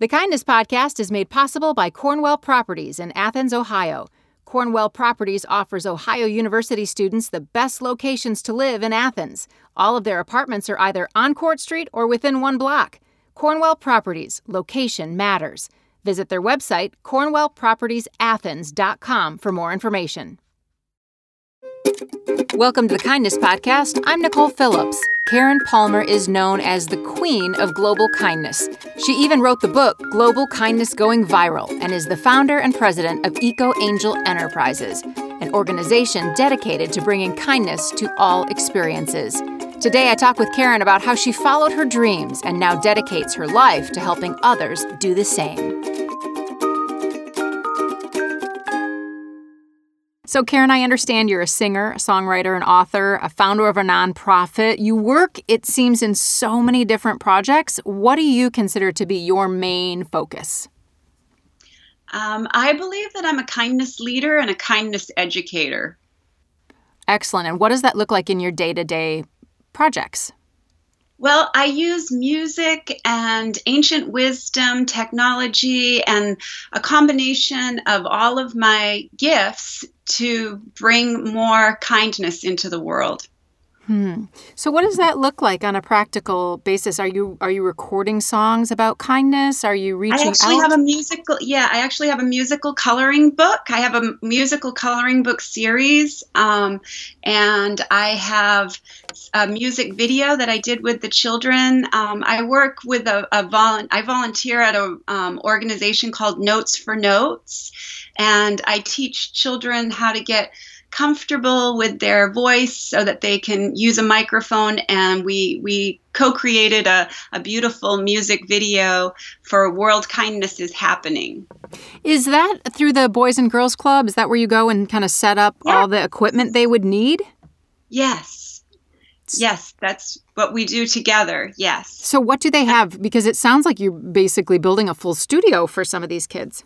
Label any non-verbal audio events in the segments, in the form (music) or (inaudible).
The Kindness Podcast is made possible by Cornwell Properties in Athens, Ohio. Cornwell Properties offers Ohio University students the best locations to live in Athens. All of their apartments are either on Court Street or within one block. Cornwell Properties, location matters. Visit their website, cornwellpropertiesathens.com, for more information. Welcome to the Kindness Podcast. I'm Nicole Phillips. Karen Palmer is known as the queen of global kindness. She even wrote the book Global Kindness Going Viral and is the founder and president of Eco Angel Enterprises, an organization dedicated to bringing kindness to all experiences. Today, I talk with Karen about how she followed her dreams and now dedicates her life to helping others do the same. So, Karen, I understand you're a singer, a songwriter, an author, a founder of a nonprofit. You work, it seems, in so many different projects. What do you consider to be your main focus? Um, I believe that I'm a kindness leader and a kindness educator. Excellent. And what does that look like in your day to day projects? Well, I use music and ancient wisdom, technology, and a combination of all of my gifts to bring more kindness into the world. Hmm. So what does that look like on a practical basis? Are you are you recording songs about kindness? Are you reaching I actually out? have a musical yeah, I actually have a musical coloring book. I have a musical coloring book series. Um, and I have a music video that I did with the children. Um, I work with a, a volu- I volunteer at a um, organization called Notes for Notes, and I teach children how to get comfortable with their voice so that they can use a microphone and we we co-created a, a beautiful music video for world kindness is happening Is that through the Boys and Girls Club? Is that where you go and kind of set up Yeah. all the equipment they would need? yes yes that's what we do together yes So what do they have? Because it sounds like you're basically building a full studio for some of these kids.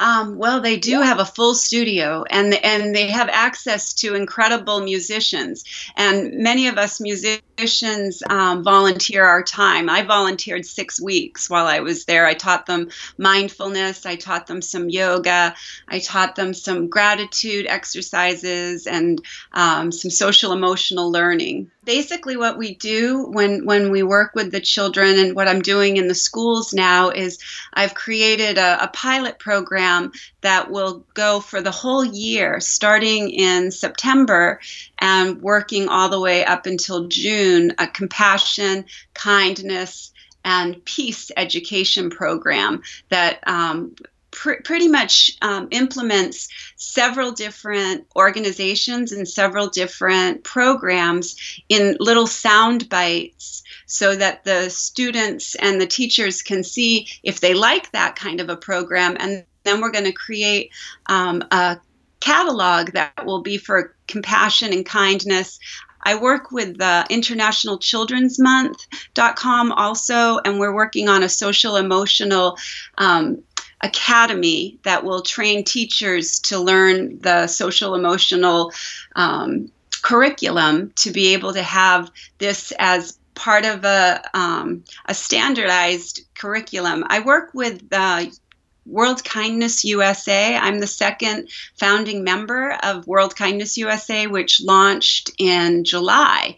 Um, well, they do have a full studio, and and they have access to incredible musicians. And many of us musicians um, volunteer our time. I volunteered six weeks while I was there. I taught them mindfulness. I taught them some yoga. I taught them some gratitude exercises and um, some social emotional learning. Basically, what we do when when we work with the children, and what I'm doing in the schools now is I've created a, a pilot program that will go for the whole year, starting in September and working all the way up until June. A compassion, kindness, and peace education program that um, pr- pretty much um, implements several different organizations and several different programs in little sound bites so that the students and the teachers can see if they like that kind of a program. And then we're going to create um, a catalog that will be for compassion and kindness. I work with the International Children's Month.com also, and we're working on a social emotional um, academy that will train teachers to learn the social emotional um, curriculum to be able to have this as part of a, um, a standardized curriculum. I work with uh, World Kindness USA. I'm the second founding member of World Kindness USA, which launched in July.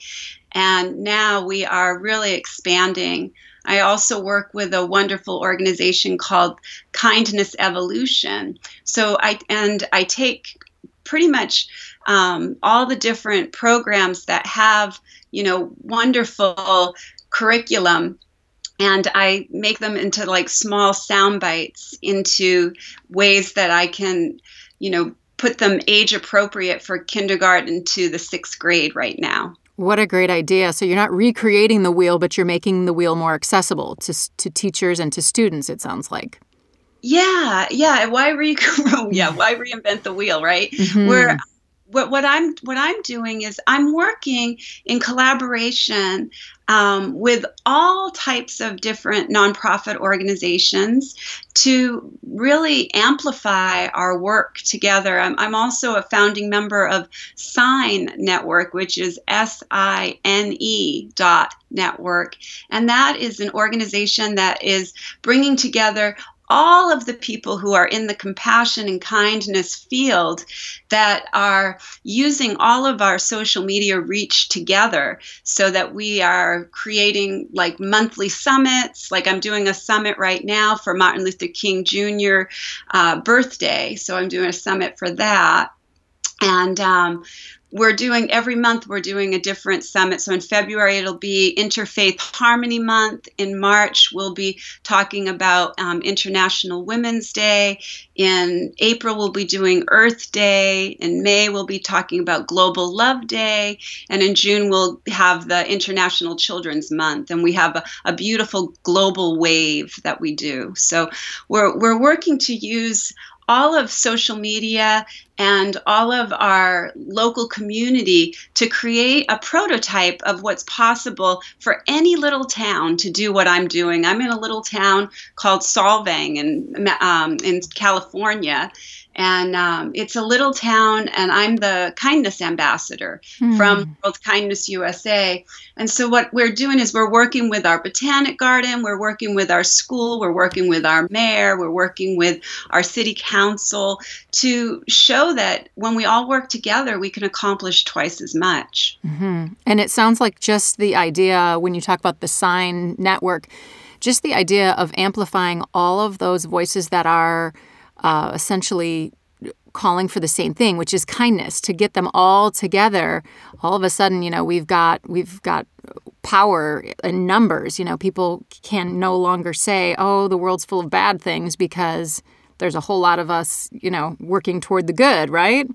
And now we are really expanding. I also work with a wonderful organization called Kindness Evolution. So I and I take pretty much um, all the different programs that have you know wonderful curriculum and I make them into like small sound bites into ways that I can, you know, put them age appropriate for kindergarten to the sixth grade right now. What a great idea. So you're not recreating the wheel, but you're making the wheel more accessible to, to teachers and to students, it sounds like. Yeah, yeah. Why re- (laughs) yeah, why reinvent the wheel, right? Mhm. We're what, what I'm what I'm doing is I'm working in collaboration um, with all types of different nonprofit organizations to really amplify our work together. I'm, I'm also a founding member of SINE Network, which is S I N E dot network, and that is an organization that is bringing together all of the people who are in the compassion and kindness field that are using all of our social media reach together so that we are creating like monthly summits. Like I'm doing a summit right now for Martin Luther King Jr. Uh, birthday. So I'm doing a summit for that. And um, we're doing every month we're doing a different summit. So in february it'll be interfaith harmony month. In march we'll be talking about um, international women's day. In april we'll be doing earth day. In may we'll be talking about global love day. And in june we'll have the international children's month. And we have a, a beautiful global wave that we do. So we're, we're working to use all of social media and all of our local community to create a prototype of what's possible for any little town to do what I'm doing. I'm in a little town called Solvang in, um, in California, and um, it's a little town and i'm the kindness ambassador hmm. from world kindness usa and so what we're doing is we're working with our botanic garden we're working with our school we're working with our mayor we're working with our city council to show that when we all work together we can accomplish twice as much mm-hmm. and it sounds like just the idea when you talk about the SINE network just the idea of amplifying all of those voices that are uh, essentially calling for the same thing, which is kindness. To get them all together, all of a sudden, you know, we've got we've got power in numbers. You know, people can no longer say, "Oh, the world's full of bad things," because there's a whole lot of us, you know, working toward the good, right?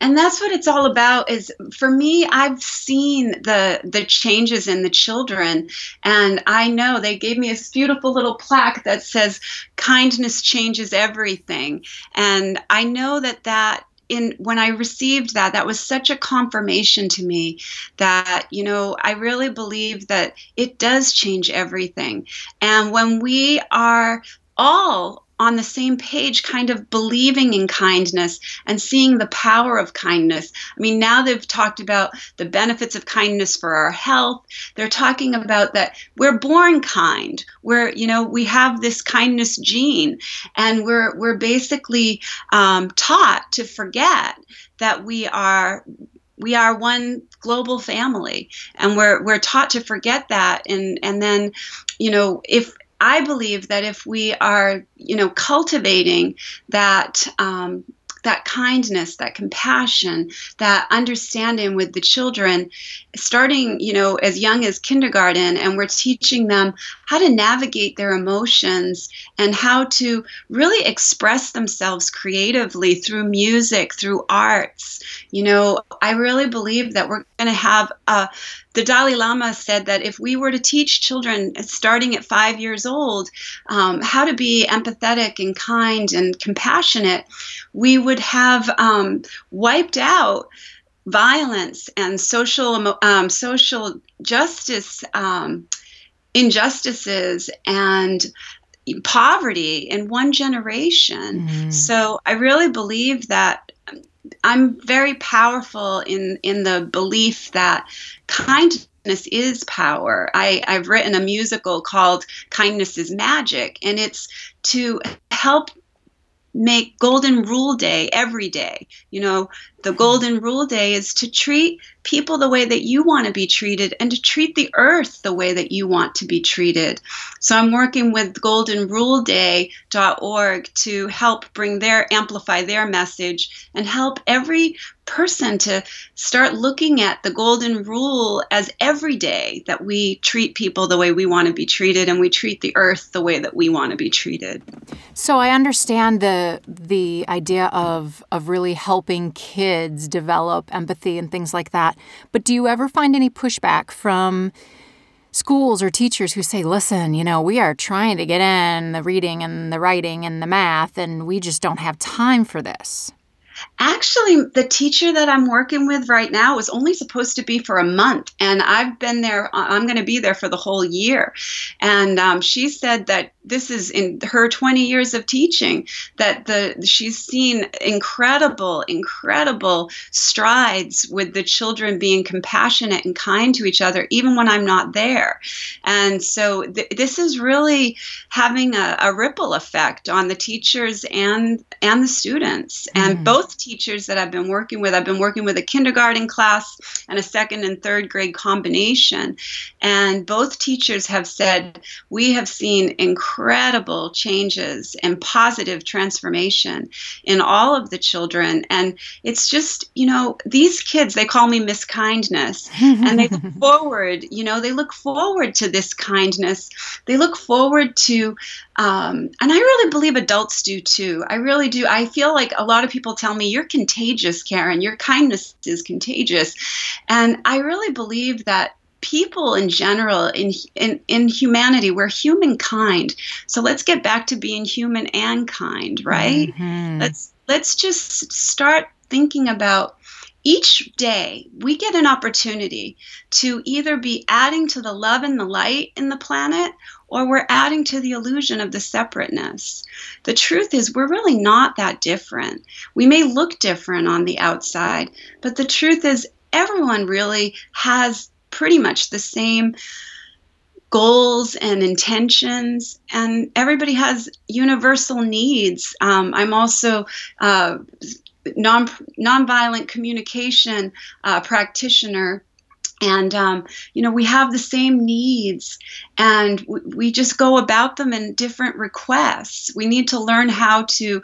and that's what it's all about is for me i've seen the the changes in the children and i know they gave me this beautiful little plaque that says kindness changes everything and i know that that in when I received that, that was such a confirmation to me that, you know, I really believe that it does change everything. And when we are all on the same page, kind of believing in kindness and seeing the power of kindness. I mean, now they've talked about the benefits of kindness for our health. They're talking about that we're born kind. We're, you know, we have this kindness gene, and we're we're basically um, taught to forget that we are we are one global family and we're we're taught to forget that and and then you know if I believe that if we are, you know, cultivating that um, that kindness, that compassion, that understanding with the children, starting, you know, as young as kindergarten, and we're teaching them how to navigate their emotions and how to really express themselves creatively through music, through arts. You know, I really believe that we're going to have a the Dalai Lama said that if we were to teach children starting at five years old um, how to be empathetic and kind and compassionate, we would have um, wiped out violence and social um, social justice um, injustices and poverty in one generation. Mm-hmm. So I really believe that I'm very powerful in in the belief that kindness is power. I, I've written a musical called Kindness is Magic, and it's to help make Golden Rule Day every day. You know, the Golden Rule Day is to treat people the way that you want to be treated and to treat the earth the way that you want to be treated. So I'm working with goldenruleday.org to help bring their amplify their message and help every person to start looking at the golden rule as every day that we treat people the way we want to be treated and we treat the earth the way that we want to be treated. So I understand the the idea of of really helping kids develop empathy and things like that. But do you ever find any pushback from schools or teachers who say, listen, you know, we are trying to get in the reading and the writing and the math, and we just don't have time for this? Actually, the teacher that I'm working with right now is only supposed to be for a month, and I've been there. I'm going to be there for the whole year. And um, she said that this is in her 20 years of teaching that the she's seen incredible, incredible strides with the children being compassionate and kind to each other, even when I'm not there. And so th- this is really having a, a, ripple effect on the teachers and and the students. And mm. both teachers that I've been working with, I've been working with a kindergarten class and a second and third grade combination. And both teachers have said, we have seen incredible changes and positive transformation in all of the children. And it's just, you know, these kids, they call me Miss Kindness, and they look (laughs) forward, you know, they look forward to this kindness. They look forward to, um, and I really believe adults do too. I really do. I feel like a lot of people tell me, you're contagious, Karen. Your kindness is contagious. And I really believe that people in general in, in in humanity we're humankind so let's get back to being human and kind right mm-hmm. let's let's just start thinking about each day we get an opportunity to either be adding to the love and the light in the planet or we're adding to the illusion of the separateness. The truth is, we're really not that different. We may look different on the outside, but the truth is, everyone really has pretty much the same goals and intentions, and everybody has universal needs. Um, I'm also uh, non nonviolent communication uh, practitioner and um, you know we have the same needs and we, we just go about them in different requests we need to learn how to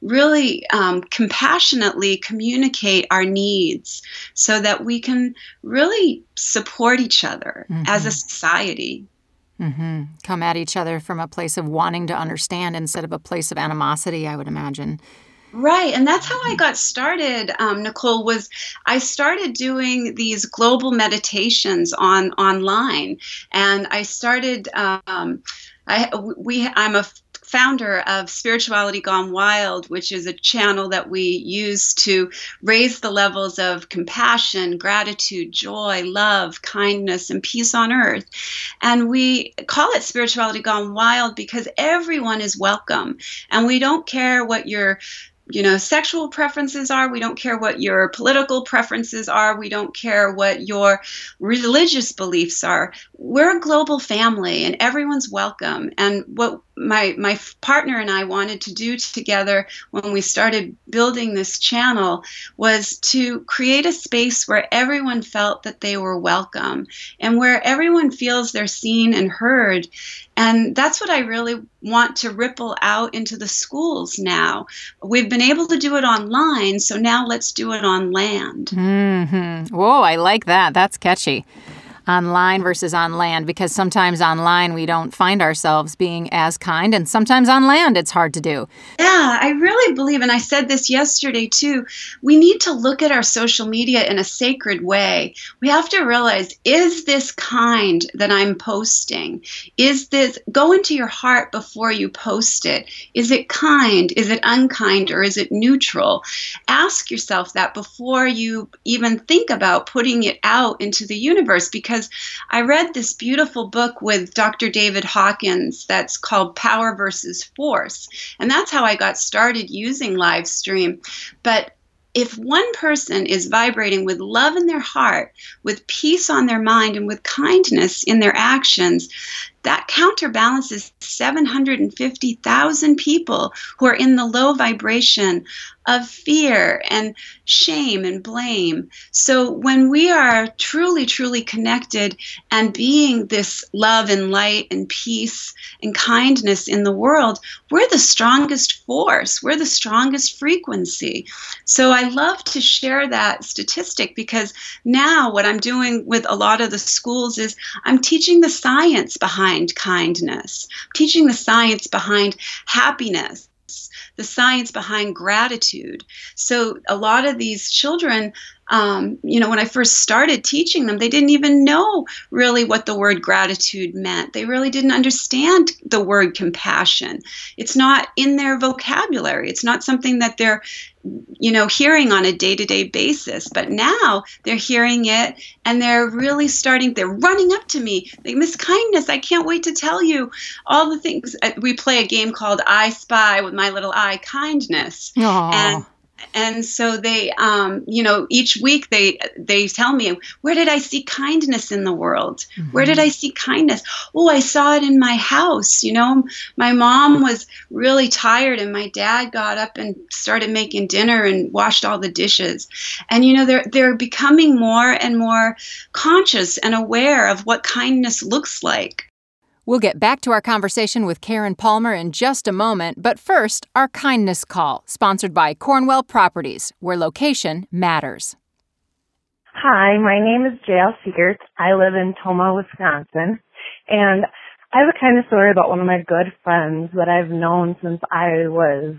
really um, compassionately communicate our needs so that we can really support each other mm-hmm. as a society mm-hmm. come at each other from a place of wanting to understand instead of a place of animosity i would imagine Right, and that's how I got started. Um, Nicole was I started doing these global meditations on online, and I started. Um, I we I'm a founder of Spirituality Gone Wild, which is a channel that we use to raise the levels of compassion, gratitude, joy, love, kindness, and peace on earth. And we call it Spirituality Gone Wild because everyone is welcome. And we don't care what your you know sexual preferences are. We don't care what your political preferences are. We don't care what your religious beliefs are. We're a global family and everyone's welcome. And what my my partner and I wanted to do together when we started building this channel was to create a space where everyone felt that they were welcome and where everyone feels they're seen and heard and that's what I really want to ripple out into the schools now. We've been able to do it online, so now let's do it on land. Mm-hmm. Whoa, I like that. That's catchy online versus on land because sometimes online we don't find ourselves being as kind and sometimes on land it's hard to do. Yeah, I really believe and I said this yesterday too. We need to look at our social media in a sacred way. We have to realize is this kind that I'm posting? Is this go into your heart before you post it? Is it kind? Is it unkind or is it neutral? Ask yourself that before you even think about putting it out into the universe because because I read this beautiful book with Dr. David Hawkins that's called Power versus Force. And that's how I got started using live stream. But if one person is vibrating with love in their heart, with peace on their mind, and with kindness in their actions, that counterbalances 750,000 people who are in the low vibration of fear and shame and blame. So when we are truly, truly connected and being this love and light and peace and kindness in the world, we're the strongest force, we're the strongest frequency. So I love to share that statistic because now what I'm doing with a lot of the schools is I'm teaching the science behind kindness, teaching the science behind happiness the science behind gratitude. So a lot of these children um, you know, when I first started teaching them, they didn't even know really what the word gratitude meant. They really didn't understand the word compassion. It's not in their vocabulary. It's not something that they're you know hearing on a day-to-day basis but now they're hearing it and they're really starting they're running up to me they miss kindness i can't wait to tell you all the things uh, we play a game called i spy with my little eye kindness Aww. and and so they um, you know each week they they tell me where did i see kindness in the world? Mm-hmm. where did i see kindness? Oh i saw it in my house. You know my mom was really tired and my dad got up and started making dinner and washed all the dishes. And you know they're they're becoming more and more conscious and aware of what kindness looks like We'll get back to our conversation with Karen Palmer in just a moment, but first, our kindness call, sponsored by Cornwell Properties, where location matters. Hi, my name is JL Siegert. I live in Tomah, Wisconsin, and I have a kind of story about one of my good friends that I've known since I was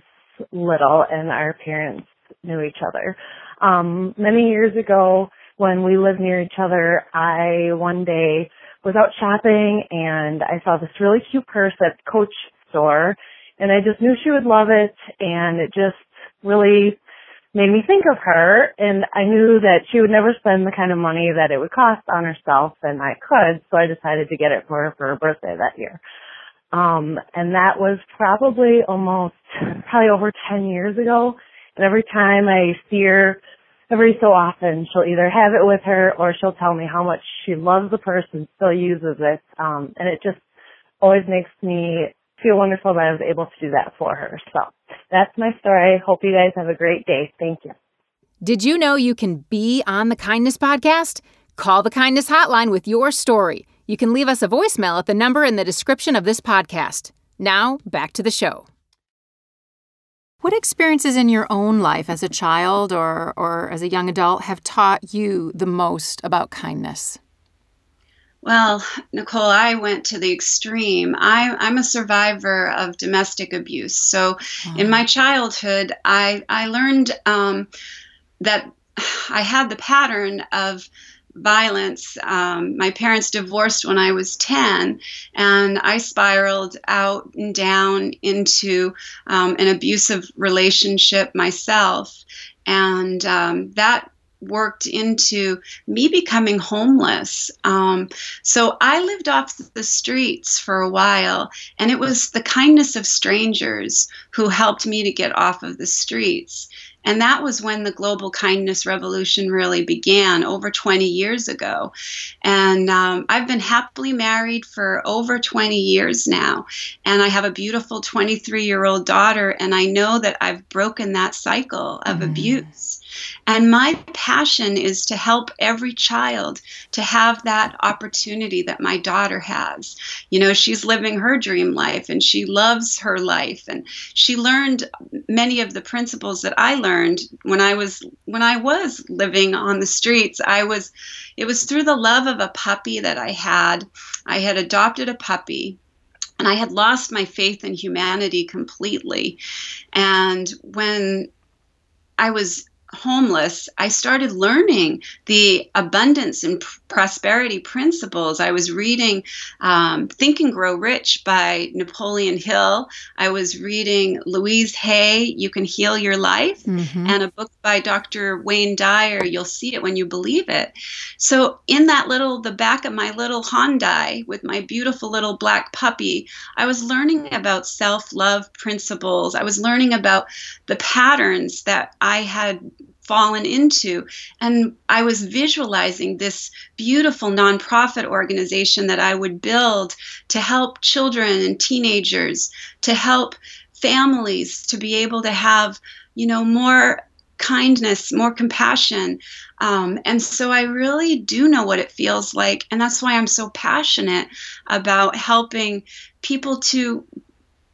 little and our parents knew each other. Um, many years ago, when we lived near each other, I one day was out shopping and I saw this really cute purse at Coach store and I just knew she would love it and it just really made me think of her and I knew that she would never spend the kind of money that it would cost on herself and I could so I decided to get it for her for her birthday that year. Um and that was probably almost probably over 10 years ago and every time I see her every so often she'll either have it with her or she'll tell me how much she loves the purse and still uses it. Um, and it just always makes me feel wonderful that I was able to do that for her. So that's my story. Hope you guys have a great day. Thank you. Did you know you can be on the Kindness Podcast? Call the Kindness Hotline with your story. You can leave us a voicemail at the number in the description of this podcast. Now, back to the show. What experiences in your own life as a child or, or as a young adult have taught you the most about kindness? Well, Nicole, I went to the extreme. I, I'm a survivor of domestic abuse. So oh. in my childhood, I, I learned um, that (sighs) I had the pattern of violence. Um, my parents divorced when I was 10, and I spiraled out and down into um, an abusive relationship myself. And um, that worked into me becoming homeless. Um, so I lived off the streets for a while, and it was the kindness of strangers who helped me to get off of the streets. And that was when the global kindness revolution really began over 20 years ago. And um, I've been happily married for over 20 years now. And I have a beautiful 23 year old daughter. And I know that I've broken that cycle of mm. abuse. And my passion is to help every child to have that opportunity that my daughter has. You know, she's living her dream life and she loves her life and she learned many of the principles that I learned when I was when I was living on the streets. I was it was through the love of a puppy that I had. I had adopted a puppy and I had lost my faith in humanity completely. And when I was homeless, I started learning the abundance and prosperity principles. I was reading um, Think and Grow Rich by Napoleon Hill. I was reading Louise Hay, You Can Heal Your Life, mm-hmm. and a book by Dr. Wayne Dyer, You'll See It When You Believe It. So, in that little, the back of my little Hyundai with my beautiful little black puppy, I was learning about self love principles. I was learning about the patterns that I had fallen into. And I was visualizing this beautiful nonprofit organization that I would build to help children and teenagers, to help families to be able to have, you know, more kindness, more compassion. Um, and so I really do know what it feels like. And that's why I'm so passionate about helping people to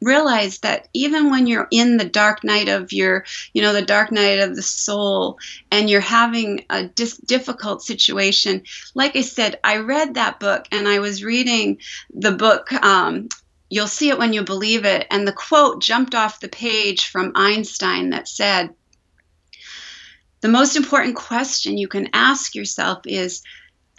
realize that even when you're in the dark night of your, you know, the dark night of the soul, and you're having a dis- difficult situation, like I said, I read that book and I was reading the book. Um, You'll see it when you believe it. And the quote jumped off the page from Einstein that said, the most important question you can ask yourself is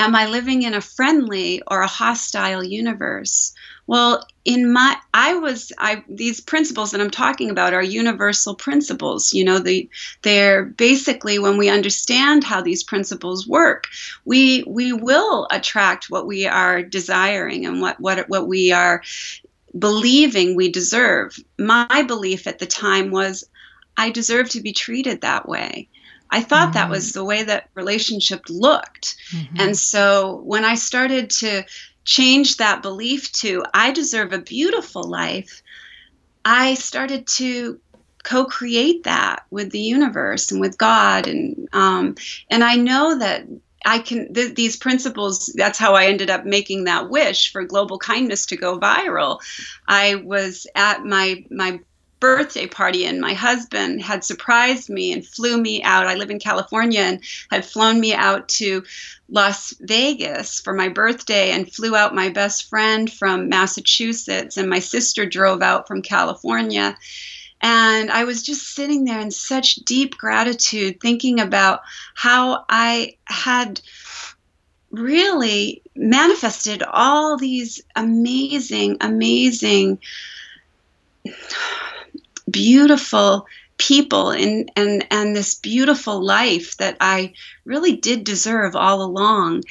Am I living in a friendly or a hostile universe? Well, in my, I was, I these principles that I'm talking about are universal principles. You know, the they're basically when we understand how these principles work, we we will attract what we are desiring and what what what we are believing we deserve. My belief at the time was I deserve to be treated that way. I thought mm-hmm. that was the way that relationship looked. Mm-hmm. And so when I started to change that belief to I deserve a beautiful life, I started to co-create that with the universe and with God, and um, and I know that I can th- these principles. That's how I ended up making that wish for global kindness to go viral. I was at my my birthday party and my husband had surprised me and flew me out. I live in california and had flown me out to las vegas for my birthday and flew out my best friend from massachusetts and my sister drove out from california. And i was just sitting there in such deep gratitude thinking about how i had really manifested all these amazing amazing beautiful people and and and this beautiful life that I really did deserve all along.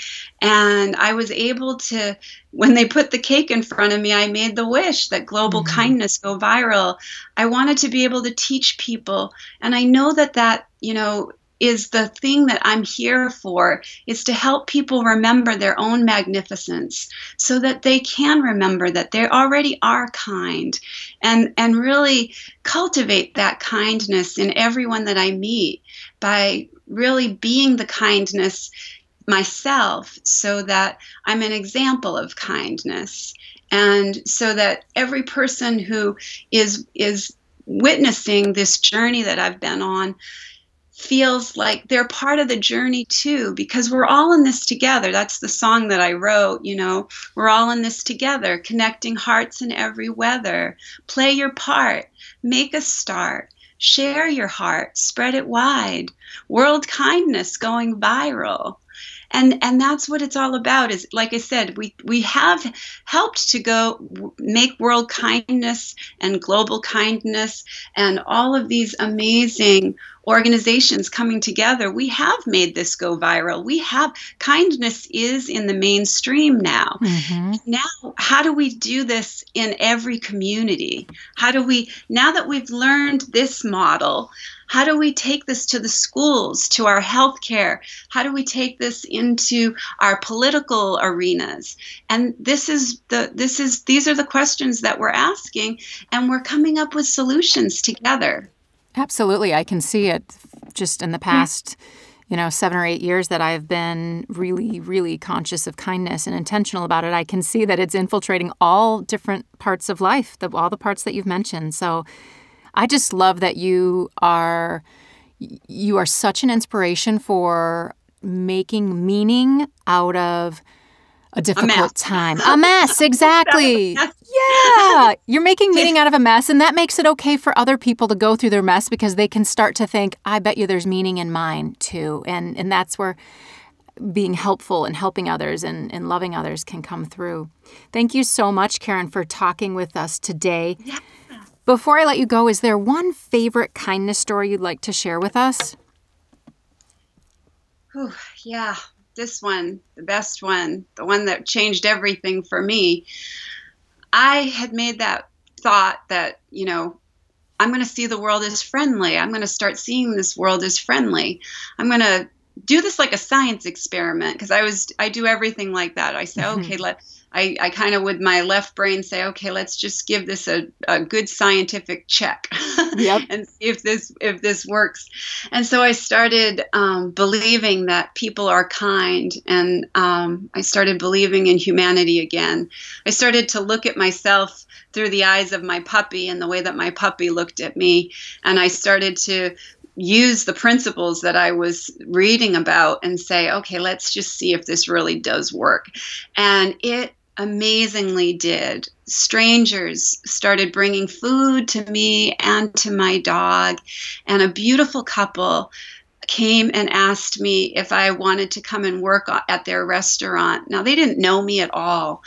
And I was able to when they put the cake in front of me I made the wish that global mm-hmm. kindness go viral. I wanted to be able to teach people. And I know that that you know is the thing that I'm here for is to help people remember their own magnificence so that they can remember that they already are kind and and really cultivate that kindness in everyone that I meet by really being the kindness myself so that I'm an example of kindness and so that every person who is is witnessing this journey that I've been on feels like they're part of the journey too because we're all in this together. That's the song that i wrote you know we're all in this together connecting hearts in every weather. Play your part make a start share your heart spread it wide. World kindness going viral. And and that's what it's all about is like i said we we have helped to go make world kindness and global kindness and all of these amazing organizations coming together, we have made this go viral. We have kindness is in the mainstream now. Mm-hmm. Now, how do we do this in every community? How do we, now that we've learned this model, how do we take this to the schools, to our healthcare? How do we take this into our political arenas? And this is the this is these are the questions that we're asking and we're coming up with solutions together. Absolutely. I can see it just in the past, you know, seven or eight years that I've been really, really conscious of kindness and intentional about it. I can see that it's infiltrating all different parts of life, the, all the parts that you've mentioned. So I just love that you are you are such an inspiration for making meaning out of a difficult a time. (laughs) A mess, exactly. yeah. You're making meaning out of a mess, and that makes it okay for other people to go through their mess because they can start to think, I bet you there's meaning in mine too. And and that's where being helpful and helping others and, and loving others can come through. Thank you so much, Karen, for talking with us today. Yeah. Before I let you go, is there one favorite kindness story you'd like to share with us? Whew, yeah this one, the best one, the one that changed everything for me. I had made that thought that, you know, I'm going to see the world as friendly. I'm going to start seeing this world as friendly. I'm going to do this like a science experiment because I was I do everything like that. I say, mm-hmm. okay, let I, I kind of with my left brain say, okay, let's just give this a, a good scientific check (laughs) yep. and see if this if this works. And so I started um, believing that people are kind, and um, I started believing in humanity again. I started to look at myself through the eyes of my puppy and the way that my puppy looked at me, and I started to use the principles that I was reading about and say, okay, let's just see if this really does work. And it amazingly did. Strangers started bringing food to me and to my dog, and a beautiful couple came and asked me if I wanted to come and work at their restaurant. Now, they didn't know me at all.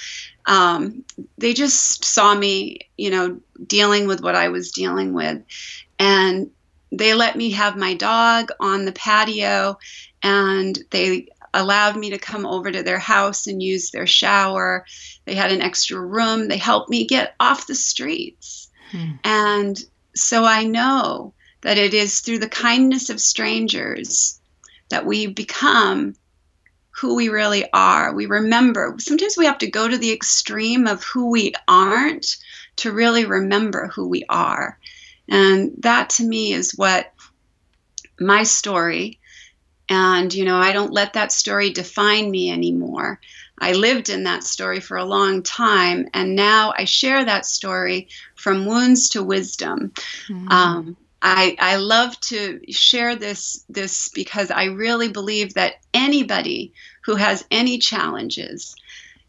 Um, they just saw me, you know, dealing with what I was dealing with. And they let me have my dog on the patio and they allowed me to come over to their house and use their shower. They had an extra room. They helped me get off the streets. Hmm. And so I know that it is through the kindness of strangers that we become who we really are. We remember. Sometimes we have to go to the extreme of who we aren't to really remember who we are. And that to me is what my story and, you know, I don't let that story define me anymore. I lived in that story for a long time, and now I share that story from wounds to wisdom. Mm-hmm. Um, I, I love to share this this because I really believe that anybody who has any challenges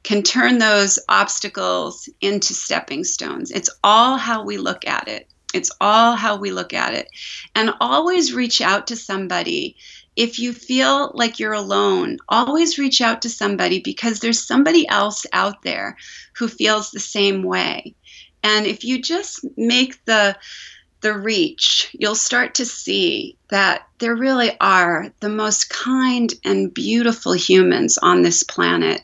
can turn those obstacles into stepping stones. It's all how we look at it. It's all how we look at it. And always reach out to somebody if you feel like you're alone, always reach out to somebody because there's somebody else out there who feels the same way. And if you just make the the reach, you'll start to see that there really are the most kind and beautiful humans on this planet.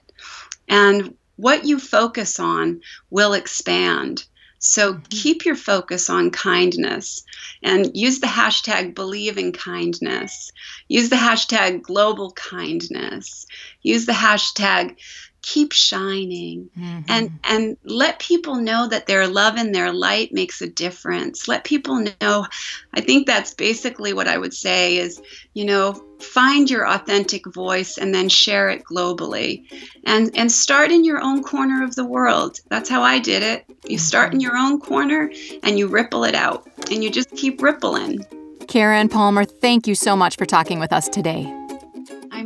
And what you focus on will expand. So mm-hmm. keep your focus on kindness and use the hashtag believe in kindness. Use the hashtag global kindness. Use the hashtag keep shining mm-hmm. and and let people know that their love and their light makes a difference. Let people know i think that's basically what i would say is you know find your authentic voice and then share it globally. And and start in your own corner of the world. That's how i did it. You start in your own corner and you ripple it out. And you just keep rippling. Karen palmer thank you so much for talking with us today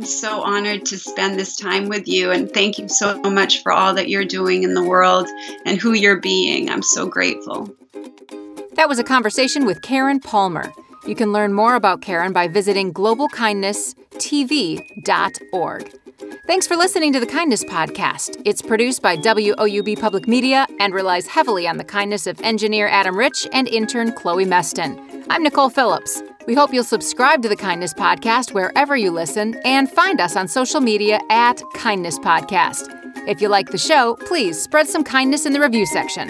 so honored to spend this time with you, and thank you so much for all that you're doing in the world and who you're being. I'm so grateful. That was a conversation with Karen Palmer. You can learn more about Karen by visiting globalkindnesstv.org. Thanks for listening to the Kindness Podcast. It's produced by WOUB Public Media and relies heavily on the kindness of engineer Adam Rich and intern Chloe Meston. I'm Nicole Phillips. We hope you'll subscribe to the Kindness Podcast wherever you listen and find us on social media at Kindness Podcast. If you like the show, please spread some kindness in the review section.